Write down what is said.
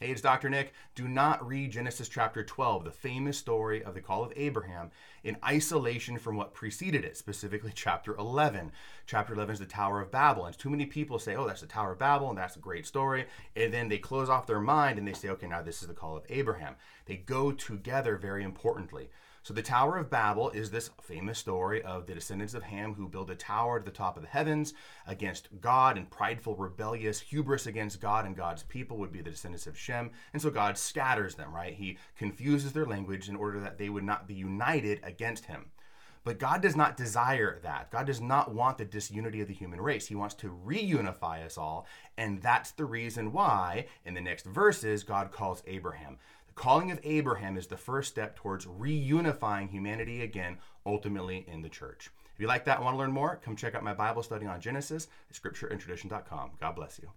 Hey, it's Dr. Nick. Do not read Genesis chapter 12, the famous story of the call of Abraham, in isolation from what preceded it, specifically chapter 11. Chapter 11 is the Tower of Babel. And too many people say, oh, that's the Tower of Babel, and that's a great story. And then they close off their mind and they say, okay, now this is the call of Abraham. They go together very importantly. So the Tower of Babel is this famous story of the descendants of Ham who build a tower to the top of the heavens against God and prideful, rebellious hubris against God and God's people would be the descendants of Shem. And so God scatters them, right? He confuses their language in order that they would not be united against him. But God does not desire that. God does not want the disunity of the human race. He wants to reunify us all. And that's the reason why, in the next verses, God calls Abraham calling of Abraham is the first step towards reunifying humanity again, ultimately in the church. If you like that and want to learn more, come check out my Bible study on Genesis at scriptureandtradition.com. God bless you.